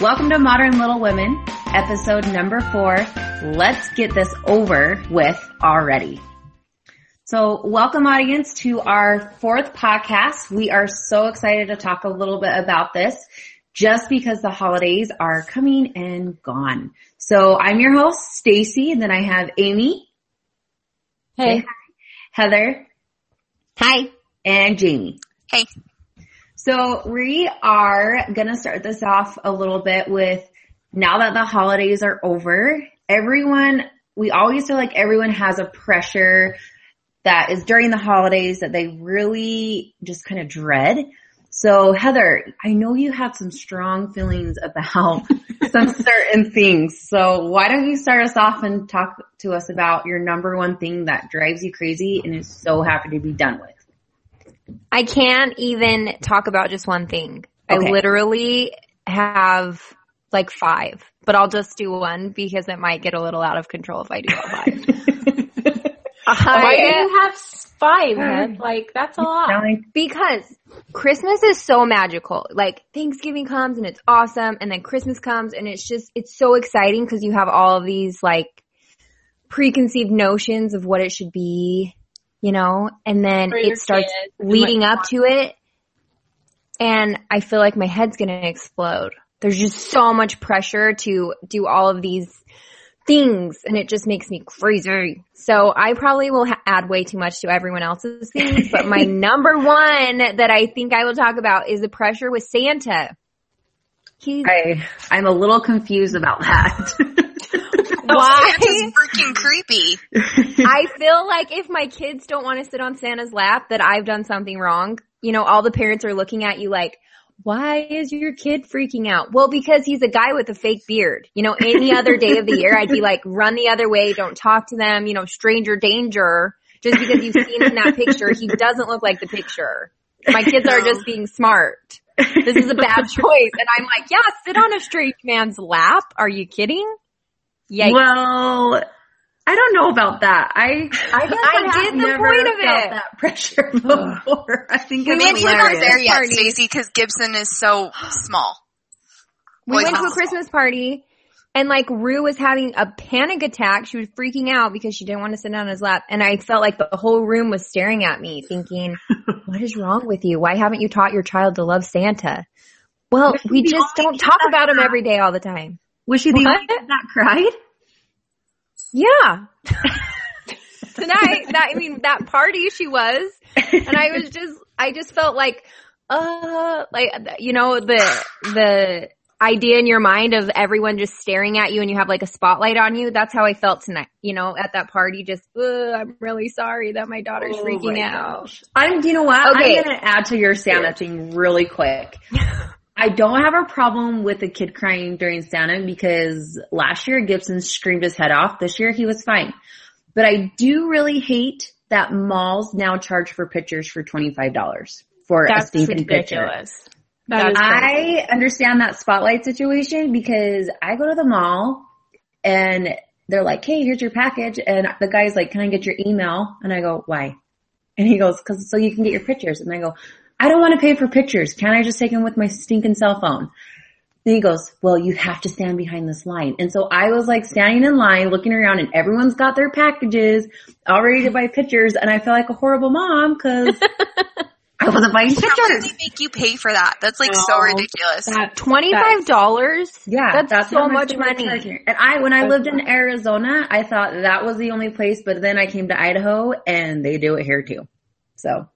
Welcome to Modern Little Women, episode number four. Let's get this over with already. So welcome audience to our fourth podcast. We are so excited to talk a little bit about this just because the holidays are coming and gone. So I'm your host, Stacy, and then I have Amy. Hey. Heather. Hi. And Jamie. Hey. So we are gonna start this off a little bit with now that the holidays are over, everyone, we always feel like everyone has a pressure that is during the holidays that they really just kind of dread. So Heather, I know you had some strong feelings about some certain things. So why don't you start us off and talk to us about your number one thing that drives you crazy and is so happy to be done with? I can't even talk about just one thing. Okay. I literally have like five, but I'll just do one because it might get a little out of control if I do all five. Why do you have five? Man? Uh, like that's a lot. Because Christmas is so magical. Like Thanksgiving comes and it's awesome, and then Christmas comes and it's just it's so exciting because you have all of these like preconceived notions of what it should be, you know, and then it starts leading up to it, and I feel like my head's gonna explode. There's just so much pressure to do all of these things and it just makes me crazy. So I probably will ha- add way too much to everyone else's things, but my number one that I think I will talk about is the pressure with Santa. He's, I, I'm a little confused about that. Why? Santa's freaking creepy. I feel like if my kids don't want to sit on Santa's lap, that I've done something wrong. You know, all the parents are looking at you like, why is your kid freaking out? Well, because he's a guy with a fake beard. You know, any other day of the year, I'd be like, run the other way, don't talk to them, you know, stranger danger. Just because you've seen him in that picture, he doesn't look like the picture. My kids are just being smart. This is a bad choice. And I'm like, yeah, sit on a strange man's lap. Are you kidding? Yikes. Well, I don't know about that. I I, I, did the point of it. That pressure before. I think maybe we're not there yet, Stacey, because Gibson is so small. We Boys went to a Christmas party, and like Rue was having a panic attack. She was freaking out because she didn't want to sit on his lap, and I felt like the whole room was staring at me, thinking, "What is wrong with you? Why haven't you taught your child to love Santa?" Well, we just don't talk about him every day all the time. Was she the what? only that cried? Yeah. Tonight, that, I mean, that party she was, and I was just, I just felt like, uh, like, you know, the, the idea in your mind of everyone just staring at you and you have like a spotlight on you. That's how I felt tonight, you know, at that party. Just, I'm really sorry that my daughter's oh freaking my out. Gosh. I'm, you know what? Okay. I'm going to add to your Santa thing really quick. I don't have a problem with a kid crying during Santa because last year Gibson screamed his head off. This year he was fine. But I do really hate that malls now charge for pictures for $25 for That's a stinking ridiculous. picture. That I understand that spotlight situation because I go to the mall and they're like, Hey, here's your package. And the guy's like, can I get your email? And I go, why? And he goes, cause so you can get your pictures. And I go, I don't want to pay for pictures. Can't I just take them with my stinking cell phone? Then he goes, well, you have to stand behind this line. And so I was like standing in line looking around and everyone's got their packages all ready to buy pictures. And I feel like a horrible mom because I wasn't buying pictures. How do they make you pay for that? That's like so ridiculous. That, $25? Yeah. That's, that's so much money. And I, when I lived in Arizona, I thought that was the only place, but then I came to Idaho and they do it here too. So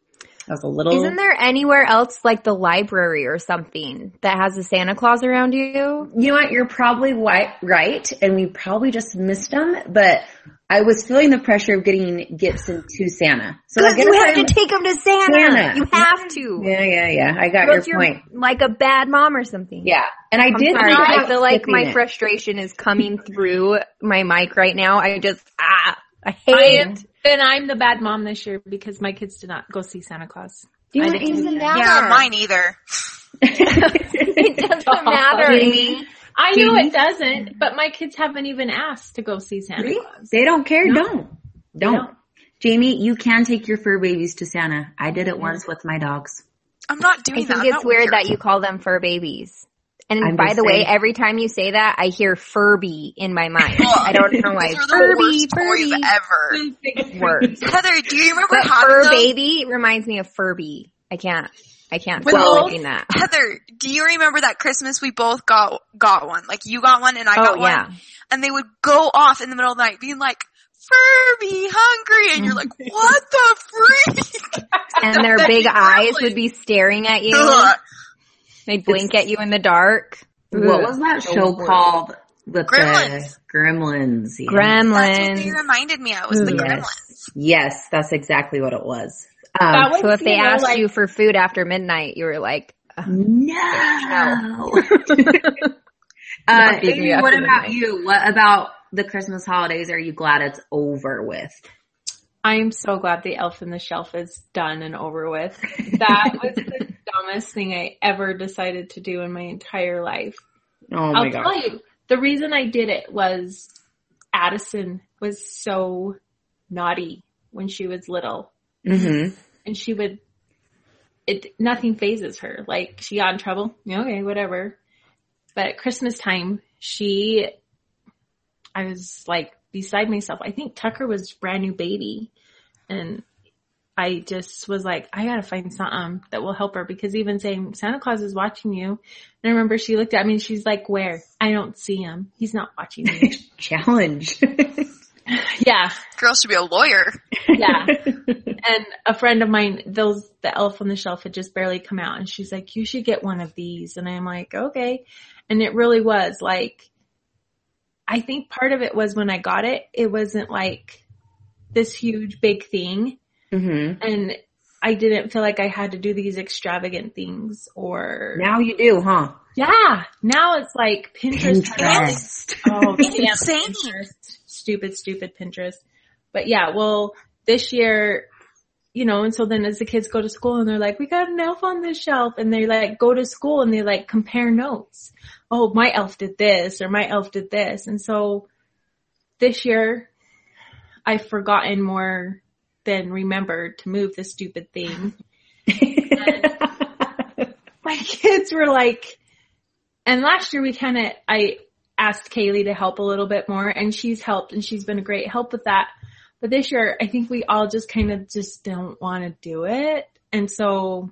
a little. Isn't there anywhere else like the library or something that has a Santa Claus around you? You know what? You're probably right, and we probably just missed them. But I was feeling the pressure of getting Gibson to Santa. So I you have I'm, to take him to Santa. Santa. You have to. Yeah, yeah, yeah. I got your point. Like a bad mom or something. Yeah, and I I'm did. Sorry, I feel like my it. frustration is coming through my mic right now. I just ah. I hate I Then I'm the bad mom this year because my kids did not go see Santa Claus. Do it doesn't matter. Yeah, mine either. it doesn't matter, Amy. I know it doesn't, but my kids haven't even asked to go see Santa really? Claus. They don't care. No. Don't. Don't. don't. Jamie, you can take your fur babies to Santa. I did it once with my dogs. I'm not doing that. I think that. it's weird, weird that you call them fur babies. And I'm by just the way, every time you say that, I hear Furby in my mind. I don't know why. Those are the Furby, worst toys Furby. ever. Words. Heather, do you remember But having Fur those? Baby reminds me of Furby. I can't. I can't When stop those- thinking that. Heather, do you remember that Christmas we both got got one? Like you got one and I Oh got one, yeah. and they would go off in the middle of the night, being like, "Furby, hungry," and you're like, "What the freak?" And their big eyes gremlins. would be staring at you. Ugh. They'd blink at you in the dark. What was that So show weird. called? With Gremlins. the Gremlins. Yeah. That's what they reminded me of. Was the Yes. Gremlins. Yes, that's exactly what it was. Um, was, So if they know, asked like- you for food after midnight, you were like, no. Uh, Amy, what about midnight. you? What about the Christmas holidays? Are you glad it's over with? I'm so glad the Elf in the Shelf is done and over with. That was the dumbest thing I ever decided to do in my entire life. Oh my I'll god. tell you, the reason I did it was Addison was so naughty when she was little, Mm-hmm. and she would. It nothing phases her. Like she got in trouble, okay, whatever. But at Christmas time, she, I was like beside myself. I think Tucker was brand new baby, and I just was like, I gotta find something that will help her because even saying Santa Claus is watching you. And I remember she looked at me and she's like, where? I don't see him. He's not watching me. Challenge. yeah. Girl should be a lawyer. Yeah. and a friend of mine, those, the elf on the shelf had just barely come out and she's like, you should get one of these. And I'm like, okay. And it really was like, I think part of it was when I got it, it wasn't like this huge big thing. mm-hmm. and I didn't feel like I had to do these extravagant things or Now you do, huh? yeah. Now it's like Pinterest. Pinterest. all- Oh, It's damn insane. Pinterest. Stupid, stupid Pinterest. But yeah, well, this year, you know, and so then as the kids go to school and they're like, we got an elf on this shelf and they like go to school and they like compare notes. Oh, my elf did this or my elf did this. And so this year I've forgotten more than remembered to move the stupid thing. my kids were like, and last year we kind of, I asked Kaylee to help a little bit more and she's helped and she's been a great help with that. But this year I think we all just kind of just don't want to do it. And so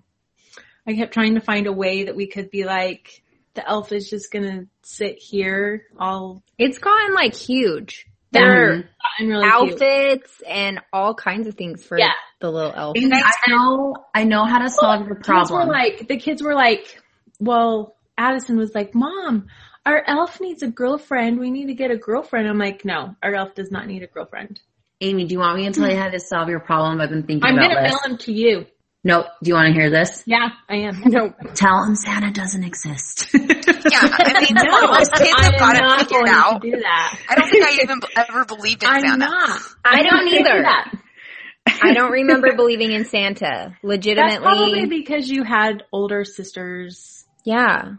I kept trying to find a way that we could be like, the elf is just gonna sit here all it's gotten like huge. they're Mhm. gotten really cute. Outfits and all kinds of things for Yeah. the little elf. Amy, I know, I know how to solve your kids were problem. like, the kids were like, well, Addison was like, mom, our elf needs a girlfriend. We need to get a girlfriend. I'm like, no, our elf does not need a girlfriend. Amy, do you want me to tell you how to solve your problem? I've been thinking about I'm about gonna this. mail him to you. Nope. Do you want to hear this? Yeah, I am. No. Tell him Santa doesn't exist. Yeah, I mean, most kids I have got it not figured out. do that. I don't think I even ever believed in I'm Santa. not. I don't not gonna do either. I don't remember believing in Santa. That's probably Legitimately. because you had older sisters. yeah.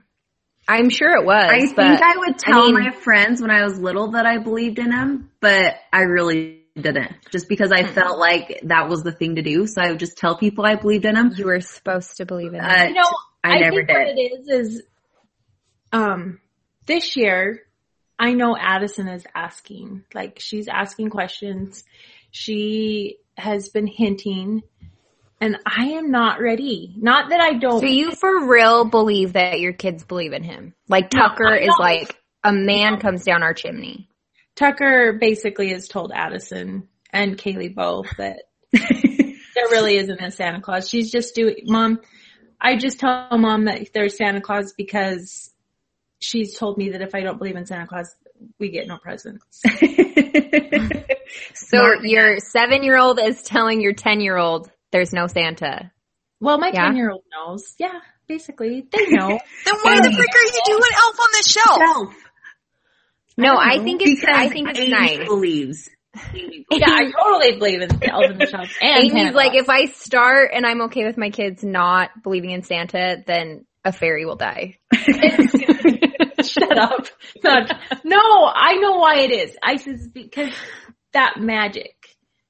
I'm sure it was. I but think I would tell mean- my friends when I was little that I believed in him, but I really didn't. Just because I felt like that was the thing to do, so I would just tell people I believed in him. you were supposed to believe in Uh, it. You know, I never think what did. it is is, um, this year, I know Addison is asking, like she's asking questions. She has been hinting, and I am not ready. Not that I don't. So you for real believe that your kids believe in him? Like Tucker I is like a man comes down our chimney. Tucker basically has told Addison and Kaylee both that there really isn't a Santa Claus. She's just doing, mom, I just tell mom that there's Santa Claus because she's told me that if I don't believe in Santa Claus, we get no presents. So your seven year old is telling your ten year old there's no Santa. Well, my Yeah. 10 year old knows. Yeah, basically. They know. Then why the frick are you doing Elf on the Shelf? No, don't I, think it's because I think it's Amy nice. believes. yeah, I totally believe in Elf on the Shelf and Amy's Santa like, Claus. if I start and I'm okay with my kids not believing in Santa, then a fairy will die. Shut up. No, I know why it is. I says because that magic.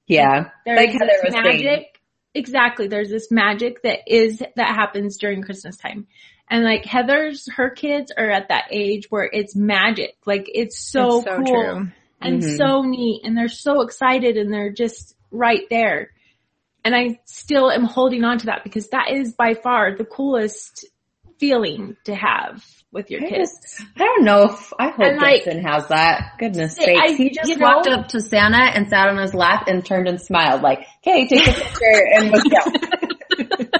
Yeah. There Like Heather was saying. magic exactly. There's this magic that is, that happens during Christmas time. And like Heather's, her kids are at that age where it's magic. Like it's so, so cool true. and Mhm. so neat and they're so excited and they're just right there. And I still am holding on to that because that is by far the coolest feeling to have with your I kids. just, I don't know if, I hope And, like, Gibson has that. Goodness I- sakes. He just you know- walked up to Santa and sat on his lap and turned and smiled like, okay, take a picture and let's go.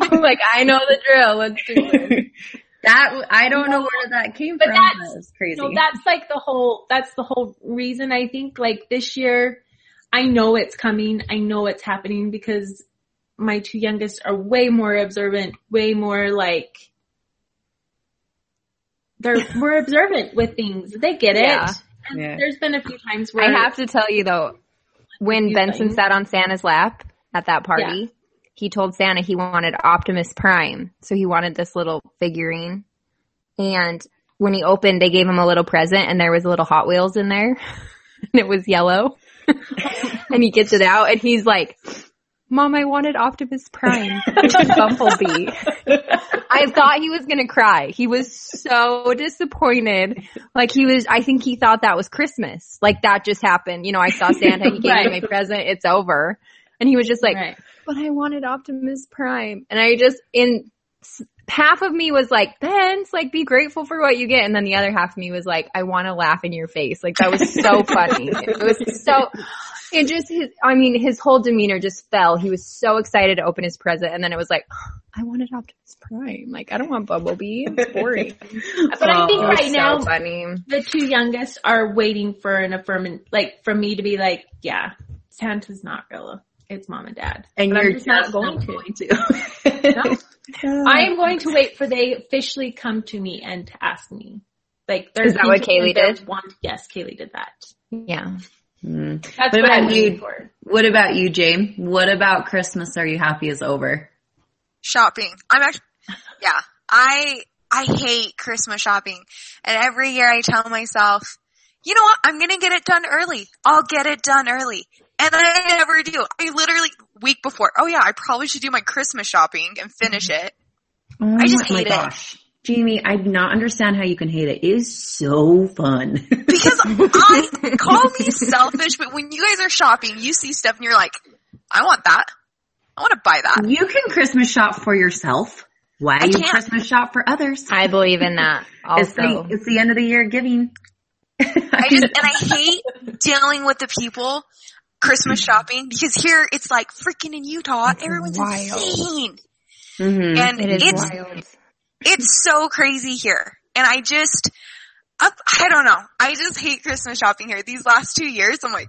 I'm like, I know the drill. Let's do it. that, I don't know where that came But from. that's- crazy. So that's like the whole, that's the whole reason I think like this year, I know it's coming. I know it's happening because my two youngest are way more observant, way more like, they're more observant with things. They get it. Yeah. And Yeah. there's been a few times where I have to tell you though, when Benson think? sat on Santa's lap at that party, he told Santa he wanted Optimus Prime. So he wanted this little figurine. And when he opened, they gave him a little present and there was a little Hot Wheels in there. and it was yellow. and he gets it out and he's like, Mom, I wanted Optimus Prime, which is Bumblebee. I thought he was gonna cry. He was so disappointed. Like he was, I think he thought that was Christmas. Like that just happened. You know, I saw Santa, he gave Right. me my present, it's over. And he was just like, Right. but I wanted Optimus Prime. And I just, in s- half of me was like, Ben's like, be grateful for what you get. And then the other half of me was like, I want to laugh in your face. Like that was so funny. It was so, it just, his, I mean, his whole demeanor just fell. He was so excited to open his present. And then it was like, I wanted Optimus Prime. Like, I don't want Bumblebee. It's boring. But I think It was right now so funny. the two youngest are waiting for an affirmation, like for me to be like, yeah, Santa's not real. It's mom and dad. and But I'm you're just not going to. going to. I am going to wait for they officially come to me and to ask me. Like, they're Is that what Kaylee did? Want, yes, Kaylee did that. Yeah. Hmm. That's What what, I'm about you? for. What about you, Jane? What about Christmas are you happy is over? shopping. I'm actually, yeah, I, I hate Christmas shopping. And every year I tell myself, you know what? I'm gonna get it done early. I'll get it done early. And I never do. I literally, week before, oh yeah, I probably should do my Christmas shopping and finish mm-hmm. it. Oh I just my hate it. gosh. Jamie, I do not understand how you can hate it. It is so fun. Because I, call me selfish, but when you guys are shopping, you see stuff and you're like, I want that. I want to buy that. you can Christmas shop for yourself. Why you can't. Christmas shop for others? I believe in that It's the, it's the end of the year giving. I just, and I hate dealing with the people Christmas shopping because here it's like freaking in Utah, everyone's wild. insane. Mhm. And It is it's, wild. it's so crazy here. And I just, I, I don't know. I just hate Christmas shopping here. These last two years, I'm like,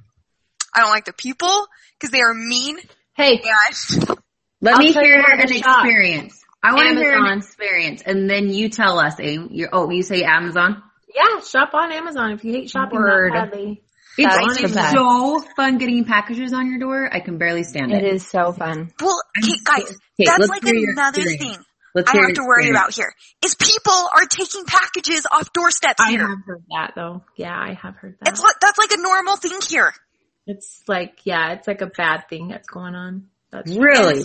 I don't like the people because they are mean. Hey, And Let I'll me tell you hear how an shop. experience. I want to hear an Amazon. experience, and then you tell us. Aim. You're, oh, you say Amazon. yeah, shop on Amazon if you hate shopping Word. that badly. It's That's the best. so fun getting packages on your door. I can barely stand it. It is so fun. well, okay, guys, Okay, that's like another experience. thing Let's I have to worry about here is people are taking packages off doorsteps I here. have heard that though. Yeah, I have heard that. It's like, that's like a normal thing here. It's like, yeah, it's like a bad thing that's going on. That's Really?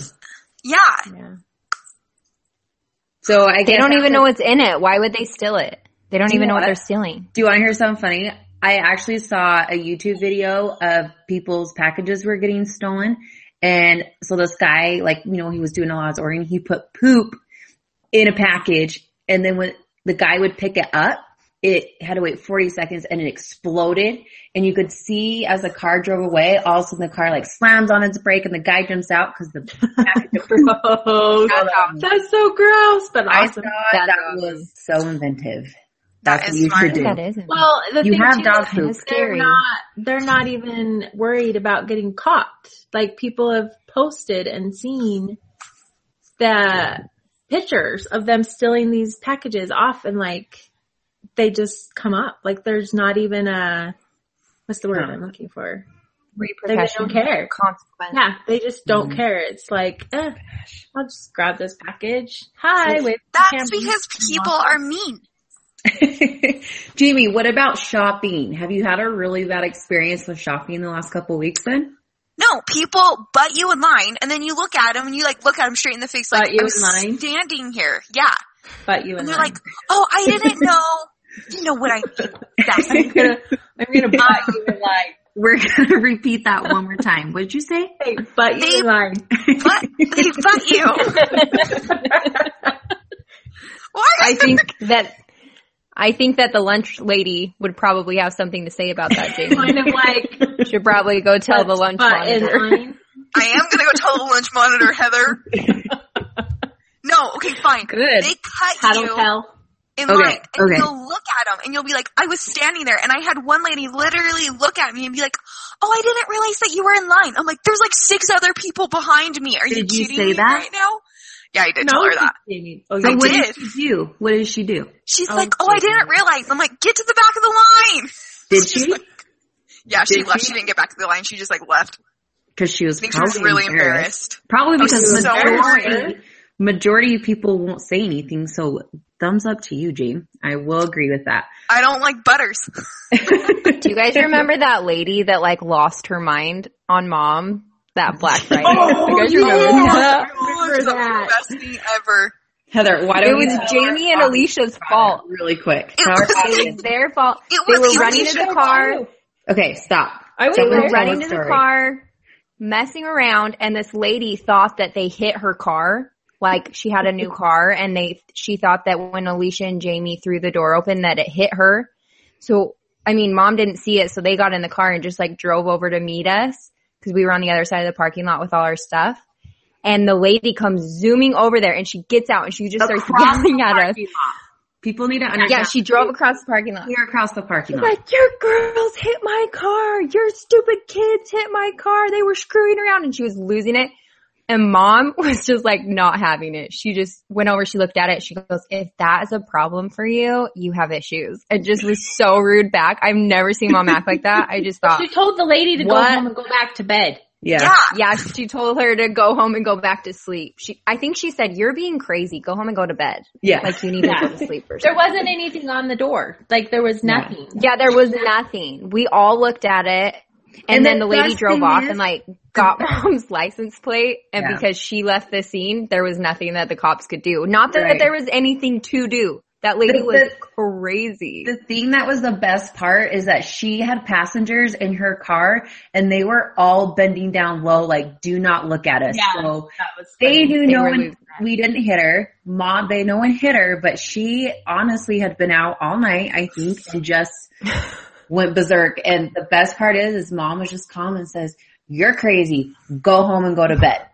Yeah. yeah. So I They don't even know what's in it. Why would they steal it? They don't Do even know know what what? they're stealing. Do you want to hear something funny? I actually saw a YouTube video of people's packages were getting stolen. And so this guy, like, you know, he was doing a lot of ordering. He put poop in a package. And then when the guy would pick it up, it had to wait 40 seconds and it exploded. And you could see as the car drove away, all of a sudden the car like slams on its brake and the guy jumps out because the package poop. Gross. fell. That's so gross, but I thought That's that was so inventive. That That's is what you smart. should do. That isn't. Well, the You thing have too dog is poop. they're Scary. not they're not even worried about getting caught. Like people have posted and seen the pictures of them stealing these packages off and like they just come up. Like there's not even a what's the word Huh. I'm looking for? They repercussion. don't care. Consequence. Yeah, they just don't Mhm. care. It's like, eh, I'll just grab this package. Hi, wait. That's because people are mean. Jamie, what about shopping? Have you had a really bad experience with shopping in the last couple of weeks then? No, people butt you in line, and then you look at them and you like look at them straight in the face, like you I'm in line? standing here. Yeah, But you and and they're I. like, "Oh, I didn't know." You know what I mean? That's I'm gonna, I'm gonna buy you in line. We're gonna repeat that one more time. What did you say? Hey, but you They- in line. but they butt you. Why? I think that I think that the lunch lady would probably have something to say about that, Jamie. kind of like Should probably go tell the lunch but in monitor. line. I am gonna go tell the lunch monitor, Heather. No, okay, fine. Good. They cut Paddle you tell. in Okay, line, and okay. you'll look at them, and you'll be like, "I was standing there," and I had one lady literally look at me and be like, "Oh, I didn't realize that you were in line." I'm like, "There's like six other people behind me. Are Did you you kidding say me that? right now?" Yeah, I did tell her that. Jamie. Oh, So you what did. did she do? What did she do? She's Oh, like, "Oh, I didn't realize." I'm like, "Get to the back of the line." Did she? Yeah, she Did left. she? She didn't get back to the line. She just like left. Because she was I think she was really embarrassed. Probably Oh, because was so majority embarrassed. majority of people won't say anything. So thumbs up to you, Jane. I will agree with that. I don't like butters. Do you guys remember that lady that like lost her mind on mom that Black Friday? Oh, you guys remember that? remember. Best thing ever. Heather, why It don't was Jamie and Alicia's fault. really quick? It was- It was their fault. It They were running to the car. Okay, stop. I was They were running a to the car, messing around, and this lady thought that they hit her car. Like she had a new car, and they she thought that when Alicia and Jamie threw the door open, that it hit her. So I mean, mom didn't see it, so they got in the car and just like drove over to meet us because we were on the other side of the parking lot with all our stuff. And the lady comes zooming over there, and she gets out and she just starts yelling at us. lot. People need to understand. Yeah, she drove across the parking lot. clear across the parking lot. Like, your girls hit my car. Your stupid kids hit my car. They were screwing around and she was losing it. And mom was just like not having it. She just went over, she looked at it. She goes, if that is a problem for you, you have issues. It just was so rude back. I've never seen mom act like that. I just thought, She told the lady to What? go home and go back to bed. Yeah. Yeah. yeah, she told her to go home and go back to sleep. She, I think she said, you're being crazy. Go home and go to bed. Yeah. Like you need to Yeah. go to sleep or There wasn't anything on the door. Like there was nothing. Yeah, there was nothing. We all looked at it. And, And then the the lady drove off is- and like got mom's license plate and Yeah. because she left the scene, there was nothing that the cops could do. Not that, Right. there was anything to do. That lady The- was the- crazy. The thing that was the best part is that she had passengers in her car and they were all bending down low, like, do not look at us. Yeah. So That was they knew They no one, losing we didn't hit her. Mom, they no one hit her, but she honestly had been out all night, I think, and just went berserk. And the best part is, is mom was just calm and says, you're crazy. Go home and go to bed.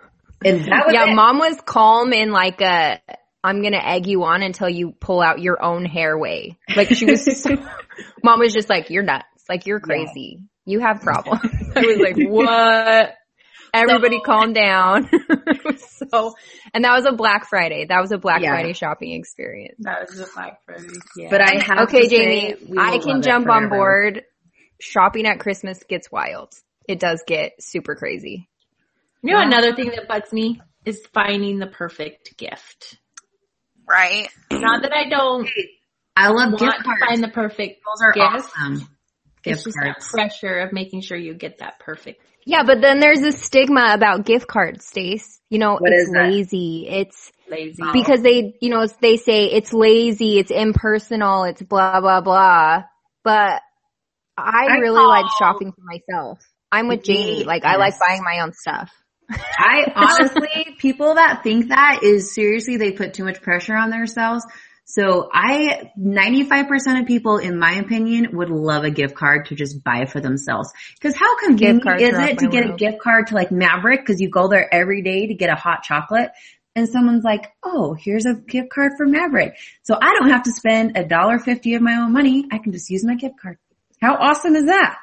And that was yeah, it. mom was calm in like a, I'm gonna egg you on until you pull out your own hair way. Like she was, so, mom was just like, you're nuts. Like you're crazy. You have problems. I was like, what? Everybody calm down. so, and that was a Black Friday. That was a Black Yeah. Friday shopping experience. That was a Black Friday. Yeah. But I have Okay, to Jamie, say, I can jump on board. Shopping at Christmas gets wild. It does get super crazy. you know another thing that bugs me is finding the perfect gift. Right? Not that I don't I love want gift to cards. find the perfect Those are gift. awesome. It's Gift just that cards. pressure of making sure you get that perfect. Yeah, but then there's a stigma about gift cards, Stace. You know, What it's lazy. It's Lazy. Oh. because they, you know, they say it's lazy, it's impersonal, it's blah, blah, blah. But I, I really call- like shopping for myself. I'm with Jamie. Like, I like buying my own stuff. I honestly, people that think that is seriously, they put too much pressure on themselves. So I, 95% of people, in my opinion, would love a gift card to just buy for themselves. Cause how convenient is it to get a gift card to like Maverick cause you go there every day to get a hot chocolate and someone's like, oh, here's a gift card for Maverick. So I don't have to spend a dollar fifty of my own money. I can just use my gift card. How awesome is that?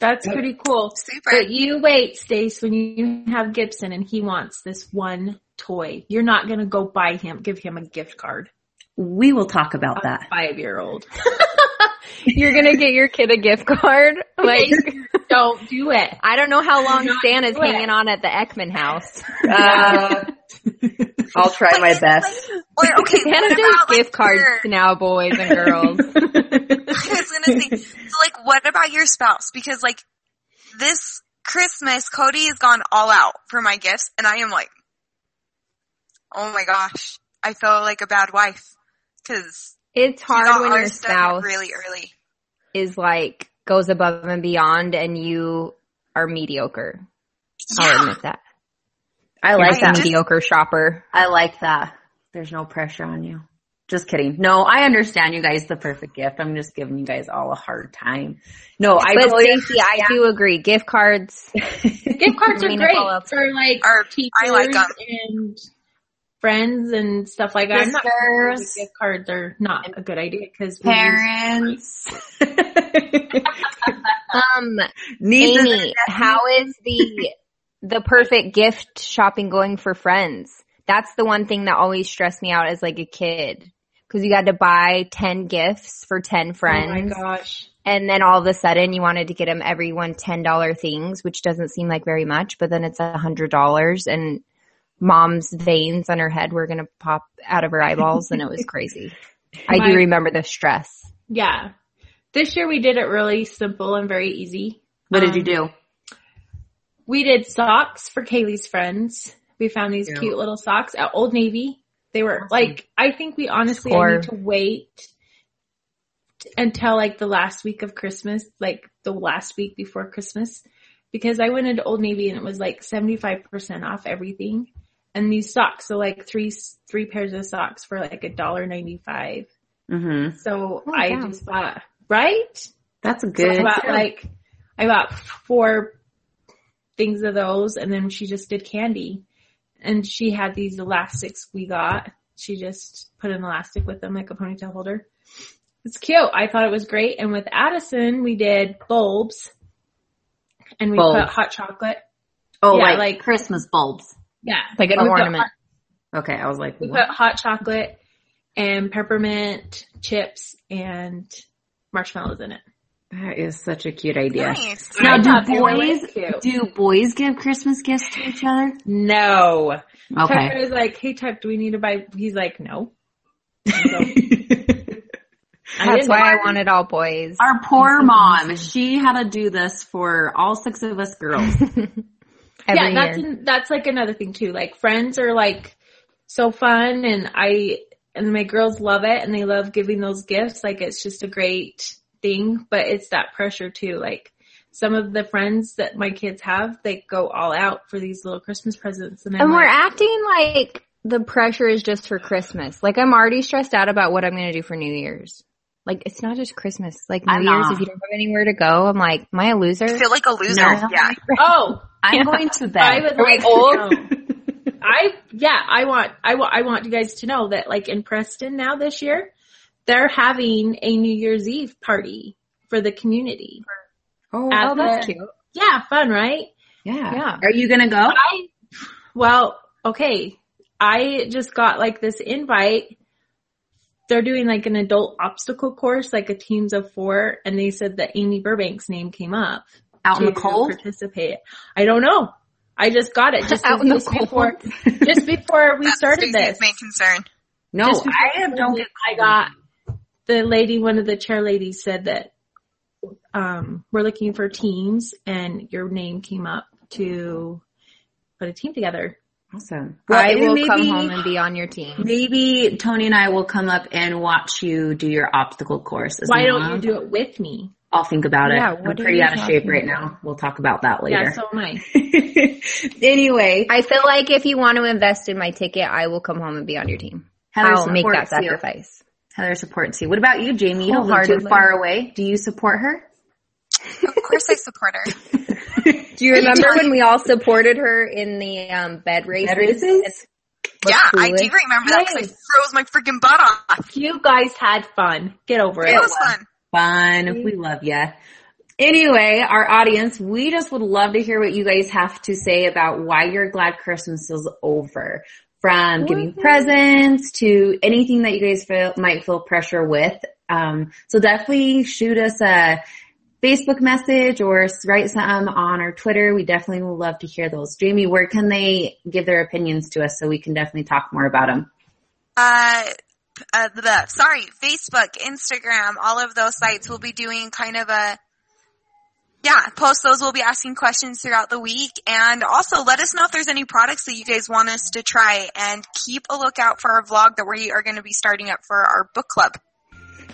That's pretty cool. Super. But you wait, Stace, when you have Gibson and he wants this one toy. You're not gonna go buy him, give him a gift card. We will talk about that. Five year old. You're gonna get your kid a gift card? Like, Don't do it. I don't know how long not Santa's do it. hanging on at the Ekman house. Uh, I'll try my best. Or okay, Santa what does about, like, gift cards your- now, boys and girls. I was gonna say, so like, what about your spouse? Because like, this Christmas, Cody has gone all out for my gifts and I am like, oh my gosh, I feel like a bad wife because It's hard when your spouse really early. is like goes above and beyond and you are mediocre. I'll admit that. I You're like just that. Mediocre shopper. I like that. There's no pressure on you. Just kidding. No, I understand you guys the perfect gift. I'm just giving you guys all a hard time. No, I But totally Stacey, I do agree. Gift cards. Gift cards are great if all for like our teachers I like 'em. and friends and stuff like that. Not gift cards are not a good idea because parents. Um, Nieces Amy, how is the the perfect gift shopping going for friends? That's the one thing that always stressed me out as like a kid. Cause you had to buy 10 gifts for 10 friends. Oh my gosh. And then all of a sudden you wanted to get them everyone $10 things, which doesn't seem like very much, but then it's a hundred dollars and mom's veins on her head were going to pop out of her eyeballs and it was crazy. I My- do remember the stress. Yeah. This year we did it really simple and very easy. What did you Um, do? We did socks for Kaylee's friends. We found these Yeah. cute little socks at Old Navy. They were like, I think we honestly need to wait until like the last week of Christmas, like the last week before Christmas, because I went into Old Navy and it was like 75% off everything. And these socks, so like three, three pairs of socks for like a dollar ninety five. Mm-hmm. So Oh, I just bought, right? That's a So good. I bought like, I bought four things of those and then she just did candy. And she had these elastics we got. She just put an elastic with them like a ponytail holder. It's cute. I thought it was great. And with Addison, we did bulbs and we Bulbs. put hot chocolate. oh, yeah, like, like- Christmas bulbs. Yeah. Like an We ornament. hot- Okay, I was like, we what? put hot chocolate and peppermint chips and marshmallows in it. That is such a cute idea. Nice. Now, do thought they were boys really do boys give Christmas gifts to each other? No. Okay. Tucker was like, "Hey, Tuck, do we need to buy?" He's like, "No." I That's didn't. why I wanted all boys. Our poor mom, she had to do this for all six of us girls. Every yeah, that's an, that's like another thing too. Like friends are like so fun, and I and my girls love it, and they love giving those gifts. Like it's just a great thing, but it's that pressure too. Like some of the friends that my kids have, they go all out for these little Christmas presents, and I'm And we're like, acting like the pressure is just for Christmas. Like I'm already stressed out about what I'm going to do for New Year's. Like it's not just Christmas. Like New I'm Year's, not. if you don't have anywhere to go, I'm like, am I a loser? I feel like a loser. No. Yeah. "Oh, I'm going to bed. I bed. would Are we like old? I yeah, I want I want I want you guys to know that like in Preston now this year, they're having a New Year's Eve party for the community. Oh, At Oh, that's the- cute. Yeah, fun, right? yeah. Yeah. Are you gonna go? I well, okay. I just got like this invite. They're doing like an adult obstacle course, like a teams of four, and they said that Amy Burbank's name came up Out in the to cold? participate. I don't know. I just got it just, Out in the just before cold. just before we started Stacey's this. main concern. No, I we don't I got the lady, one of the chair ladies said that um we're looking for teams and your name came up to put a team together. awesome. I will maybe, come home and be on your team. maybe Tony and I will come up and watch you do your obstacle course. as Why don't mom. you do it with me? I'll think about it. Yeah, I'm pretty out of shape right about? now. We'll talk about that Yeah, later. so am I. anyway, I feel like if you want to invest in my ticket, I will come home and be on your team. Heather I'll make that supports you. sacrifice. Heather supports you. What about you, Jamie? You don't live too far away. Do you support her? Of course I support her. Do you remember when we all supported her in the um, bed races? Bed races? yeah, I do remember that because I froze my freaking butt off. You guys had fun. Get over It it. was fun. Fun. We love ya. Anyway, our audience, we just would love to hear what you guys have to say about why you're glad Christmas is over. From giving presents to anything that you guys feel, might feel pressure with. Um, so definitely shoot us a Facebook message or write some on our Twitter. We definitely would love to hear those. Jamie, where can they give their opinions to us so we can definitely talk more about them? Uh, uh, the, sorry, Facebook, Instagram, all of those sites will be doing kind of a yeah, post those. We'll be asking questions throughout the week. And also let us know if there's any products that you guys want us to try and keep a lookout for our vlog that we are going to be starting up for our book club.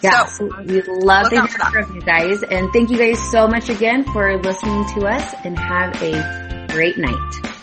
Yeah, so, we'd love to hear from you guys. And thank you guys so much again for listening to us and have a great night.